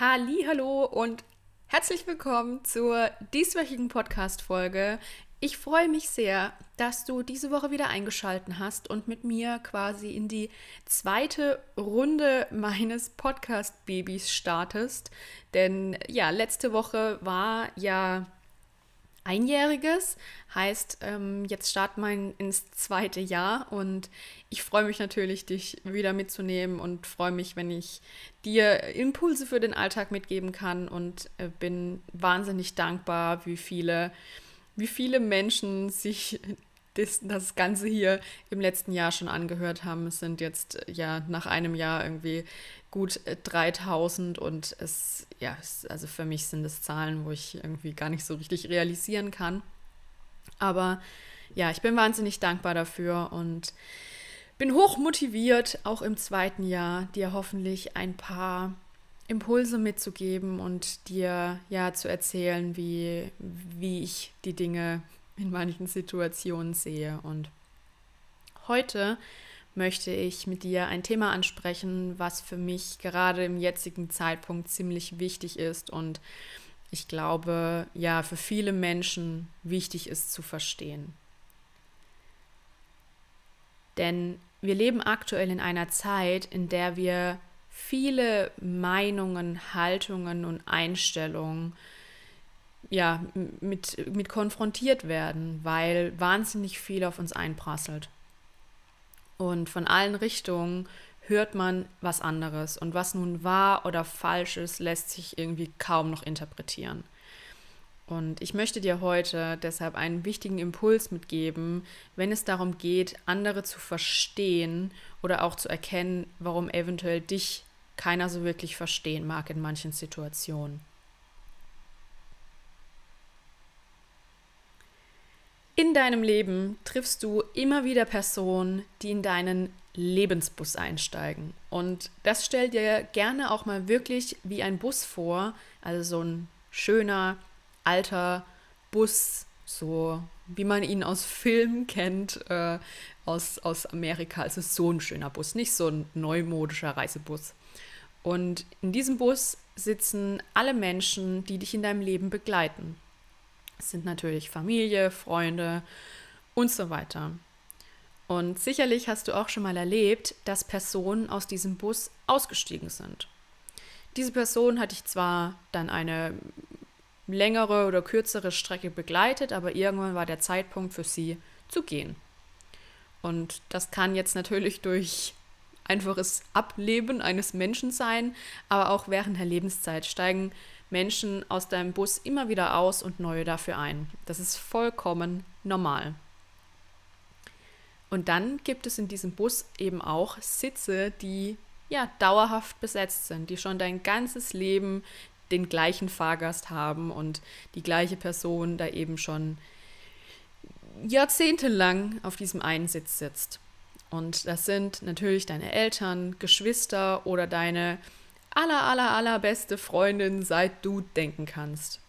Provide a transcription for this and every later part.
Hallo und herzlich willkommen zur dieswöchigen Podcast-Folge. Ich freue mich sehr, dass du diese Woche wieder eingeschaltet hast und mit mir quasi in die zweite Runde meines Podcast-Babys startest. Denn ja, letzte Woche war ja einjähriges. Heißt, ähm, jetzt starten wir ins zweite Jahr und ich freue mich natürlich, dich wieder mitzunehmen und freue mich, wenn ich dir Impulse für den Alltag mitgeben kann und äh, bin wahnsinnig dankbar, wie viele, wie viele Menschen sich das, das Ganze hier im letzten Jahr schon angehört haben. Es sind jetzt ja nach einem Jahr irgendwie gut 3000 äh, und es, ja, es, also für mich sind es Zahlen, wo ich irgendwie gar nicht so richtig realisieren kann. Aber ja, ich bin wahnsinnig dankbar dafür und bin hoch motiviert, auch im zweiten Jahr dir hoffentlich ein paar Impulse mitzugeben und dir ja zu erzählen, wie, wie ich die Dinge in manchen Situationen sehe. Und heute möchte ich mit dir ein Thema ansprechen, was für mich gerade im jetzigen Zeitpunkt ziemlich wichtig ist und ich glaube, ja, für viele Menschen wichtig ist zu verstehen. Denn wir leben aktuell in einer Zeit, in der wir viele Meinungen, Haltungen und Einstellungen ja, mit, mit konfrontiert werden, weil wahnsinnig viel auf uns einprasselt. Und von allen Richtungen hört man was anderes. Und was nun wahr oder falsch ist, lässt sich irgendwie kaum noch interpretieren. Und ich möchte dir heute deshalb einen wichtigen Impuls mitgeben, wenn es darum geht, andere zu verstehen oder auch zu erkennen, warum eventuell dich keiner so wirklich verstehen mag in manchen Situationen. In deinem Leben triffst du immer wieder Personen, die in deinen Lebensbus einsteigen. Und das stell dir gerne auch mal wirklich wie ein Bus vor, also so ein schöner, alter Bus, so wie man ihn aus Filmen kennt, äh, aus, aus Amerika. Also so ein schöner Bus, nicht so ein neumodischer Reisebus. Und in diesem Bus sitzen alle Menschen, die dich in deinem Leben begleiten. Es sind natürlich Familie, Freunde und so weiter. Und sicherlich hast du auch schon mal erlebt, dass Personen aus diesem Bus ausgestiegen sind. Diese Person hat dich zwar dann eine längere oder kürzere Strecke begleitet, aber irgendwann war der Zeitpunkt für sie zu gehen. Und das kann jetzt natürlich durch einfaches Ableben eines Menschen sein, aber auch während der Lebenszeit steigen Menschen aus deinem Bus immer wieder aus und neue dafür ein. Das ist vollkommen normal. Und dann gibt es in diesem Bus eben auch Sitze, die ja dauerhaft besetzt sind, die schon dein ganzes Leben den gleichen Fahrgast haben und die gleiche Person da eben schon jahrzehntelang auf diesem einen Sitz sitzt. Und das sind natürlich deine Eltern, Geschwister oder deine aller, aller, allerbeste Freundin, seit du denken kannst.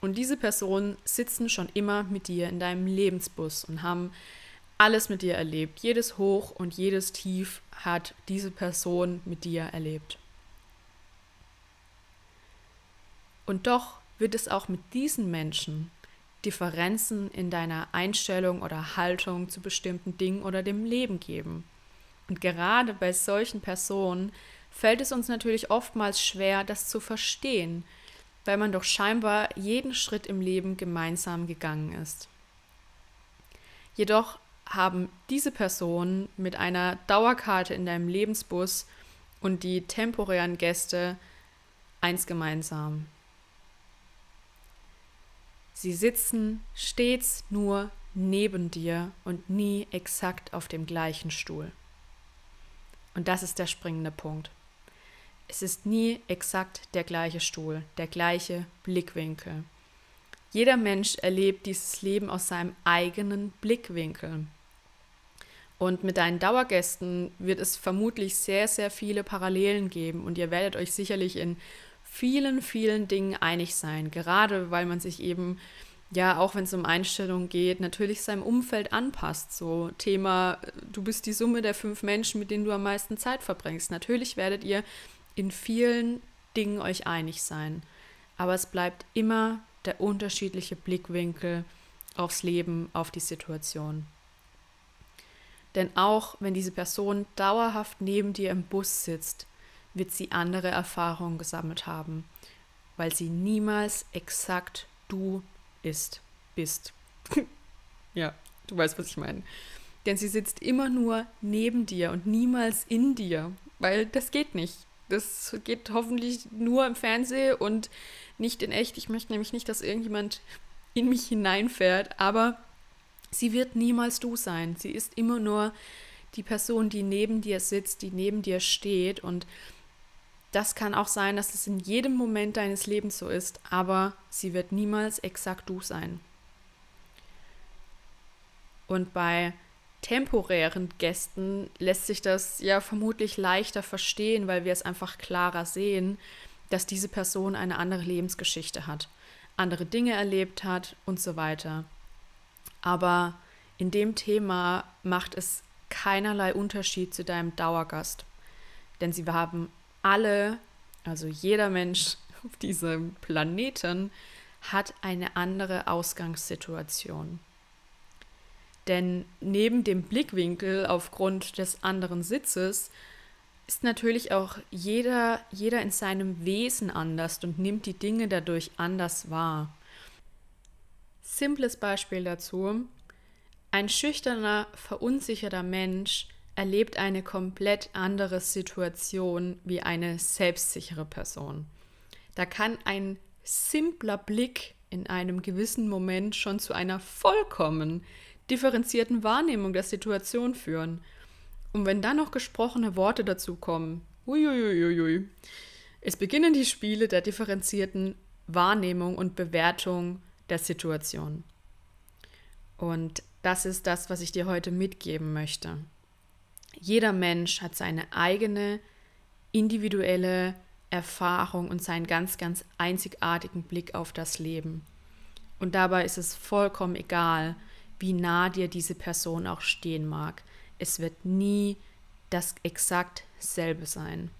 Und diese Personen sitzen schon immer mit dir in deinem Lebensbus und haben alles mit dir erlebt. Jedes Hoch und jedes Tief hat diese Person mit dir erlebt. Und doch wird es auch mit diesen Menschen Differenzen in deiner Einstellung oder Haltung zu bestimmten Dingen oder dem Leben geben. Und gerade bei solchen Personen fällt es uns natürlich oftmals schwer, das zu verstehen, weil man doch scheinbar jeden Schritt im Leben gemeinsam gegangen ist. Jedoch haben diese Personen mit einer Dauerkarte in deinem Lebensbus und die temporären Gäste eins gemeinsam. Sie sitzen stets nur neben dir und nie exakt auf dem gleichen Stuhl. Und das ist der springende Punkt. Es ist nie exakt der gleiche Stuhl, der gleiche Blickwinkel. Jeder Mensch erlebt dieses Leben aus seinem eigenen Blickwinkel. Und mit deinen Dauergästen wird es vermutlich sehr, sehr viele Parallelen geben und ihr werdet euch sicherlich in vielen, vielen Dingen einig sein, gerade weil man sich eben ja, auch wenn es um Einstellungen geht, natürlich seinem Umfeld anpasst. So Thema, du bist die Summe der fünf Menschen, mit denen du am meisten Zeit verbringst. Natürlich werdet ihr in vielen Dingen euch einig sein. Aber es bleibt immer der unterschiedliche Blickwinkel aufs Leben, auf die Situation. Denn auch wenn diese Person dauerhaft neben dir im Bus sitzt, wird sie andere Erfahrungen gesammelt haben, weil sie niemals exakt du ist, bist. ja, du weißt, was ich meine. Denn sie sitzt immer nur neben dir und niemals in dir, weil das geht nicht. Das geht hoffentlich nur im Fernsehen und nicht in echt. Ich möchte nämlich nicht, dass irgendjemand in mich hineinfährt, aber sie wird niemals du sein. Sie ist immer nur die Person, die neben dir sitzt, die neben dir steht und das kann auch sein, dass es in jedem Moment deines Lebens so ist, aber sie wird niemals exakt du sein. Und bei temporären Gästen lässt sich das ja vermutlich leichter verstehen, weil wir es einfach klarer sehen, dass diese Person eine andere Lebensgeschichte hat, andere Dinge erlebt hat und so weiter. Aber in dem Thema macht es keinerlei Unterschied zu deinem Dauergast. Denn sie haben alle, also jeder Mensch auf diesem Planeten, hat eine andere Ausgangssituation. Denn neben dem Blickwinkel aufgrund des anderen Sitzes ist natürlich auch jeder, jeder in seinem Wesen anders und nimmt die Dinge dadurch anders wahr. Simples Beispiel dazu. Ein schüchterner, verunsicherter Mensch erlebt eine komplett andere Situation wie eine selbstsichere Person. Da kann ein simpler Blick in einem gewissen Moment schon zu einer vollkommen differenzierten Wahrnehmung der Situation führen. Und wenn dann noch gesprochene Worte dazu kommen, uiuiuiui, es beginnen die Spiele der differenzierten Wahrnehmung und Bewertung der Situation. Und das ist das, was ich dir heute mitgeben möchte. Jeder Mensch hat seine eigene individuelle Erfahrung und seinen ganz, ganz einzigartigen Blick auf das Leben. Und dabei ist es vollkommen egal, wie nah dir diese Person auch stehen mag. Es wird nie das exakt selbe sein.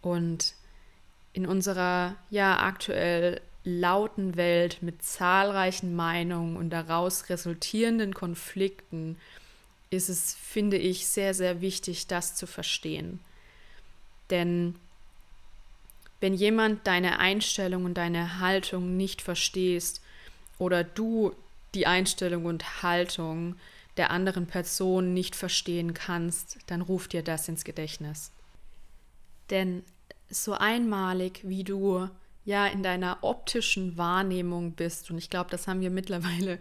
Und in unserer ja aktuell lauten Welt mit zahlreichen Meinungen und daraus resultierenden Konflikten ist es, finde ich, sehr, sehr wichtig, das zu verstehen. Denn wenn jemand deine Einstellung und deine Haltung nicht verstehst oder du die Einstellung und Haltung der anderen Person nicht verstehen kannst, dann ruf dir das ins Gedächtnis. Denn so einmalig, wie du ja in deiner optischen Wahrnehmung bist, und ich glaube, das haben wir mittlerweile,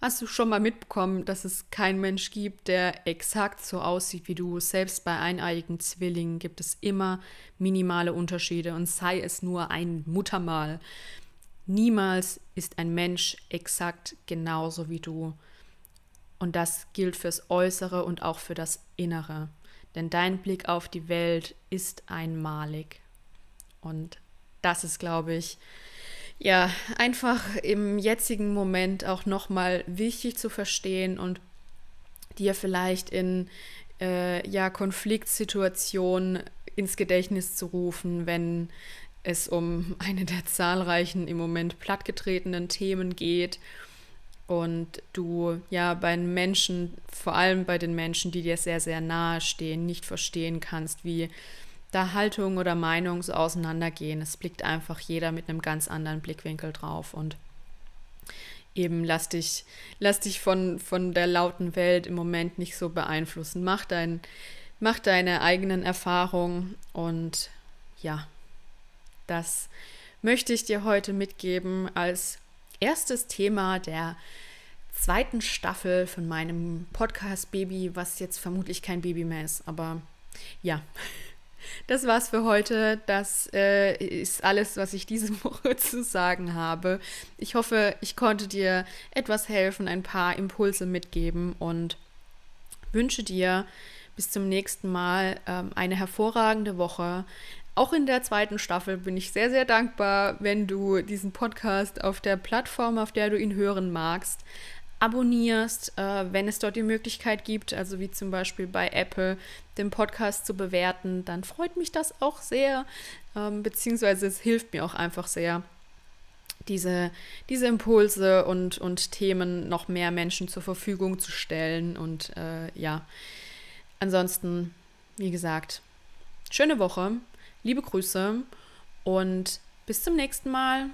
hast du schon mal mitbekommen, dass es keinen Mensch gibt, der exakt so aussieht wie du. Selbst bei eineiigen Zwillingen gibt es immer minimale Unterschiede und sei es nur ein Muttermal. Niemals ist ein Mensch exakt genauso wie du. Und das gilt fürs Äußere und auch für das Innere. Denn dein Blick auf die Welt ist einmalig. Und das ist, glaube ich, ja, einfach im jetzigen Moment auch nochmal wichtig zu verstehen und dir vielleicht in äh, ja, Konfliktsituationen ins Gedächtnis zu rufen, wenn es um eine der zahlreichen im Moment plattgetretenen Themen geht und du ja bei Menschen, vor allem bei den Menschen, die dir sehr, sehr nahe stehen, nicht verstehen kannst, wie da Haltung oder Meinung so auseinandergehen. Es blickt einfach jeder mit einem ganz anderen Blickwinkel drauf und eben lass dich, lass dich von, von der lauten Welt im Moment nicht so beeinflussen. Mach, dein, mach deine eigenen Erfahrungen und ja, das möchte ich dir heute mitgeben als erstes Thema der zweiten Staffel von meinem Podcast Baby, was jetzt vermutlich kein Baby mehr ist. Aber ja, das war's für heute. Das äh, ist alles, was ich diese Woche zu sagen habe. Ich hoffe, ich konnte dir etwas helfen, ein paar Impulse mitgeben und wünsche dir bis zum nächsten Mal ähm, eine hervorragende Woche. Auch in der zweiten Staffel bin ich sehr, sehr dankbar, wenn du diesen Podcast auf der Plattform, auf der du ihn hören magst, abonnierst, äh, wenn es dort die Möglichkeit gibt, also wie zum Beispiel bei Apple, den Podcast zu bewerten, dann freut mich das auch sehr, ähm, beziehungsweise es hilft mir auch einfach sehr, diese, diese Impulse und, und Themen noch mehr Menschen zur Verfügung zu stellen. Und äh, ja, ansonsten, wie gesagt, schöne Woche, liebe Grüße und bis zum nächsten Mal.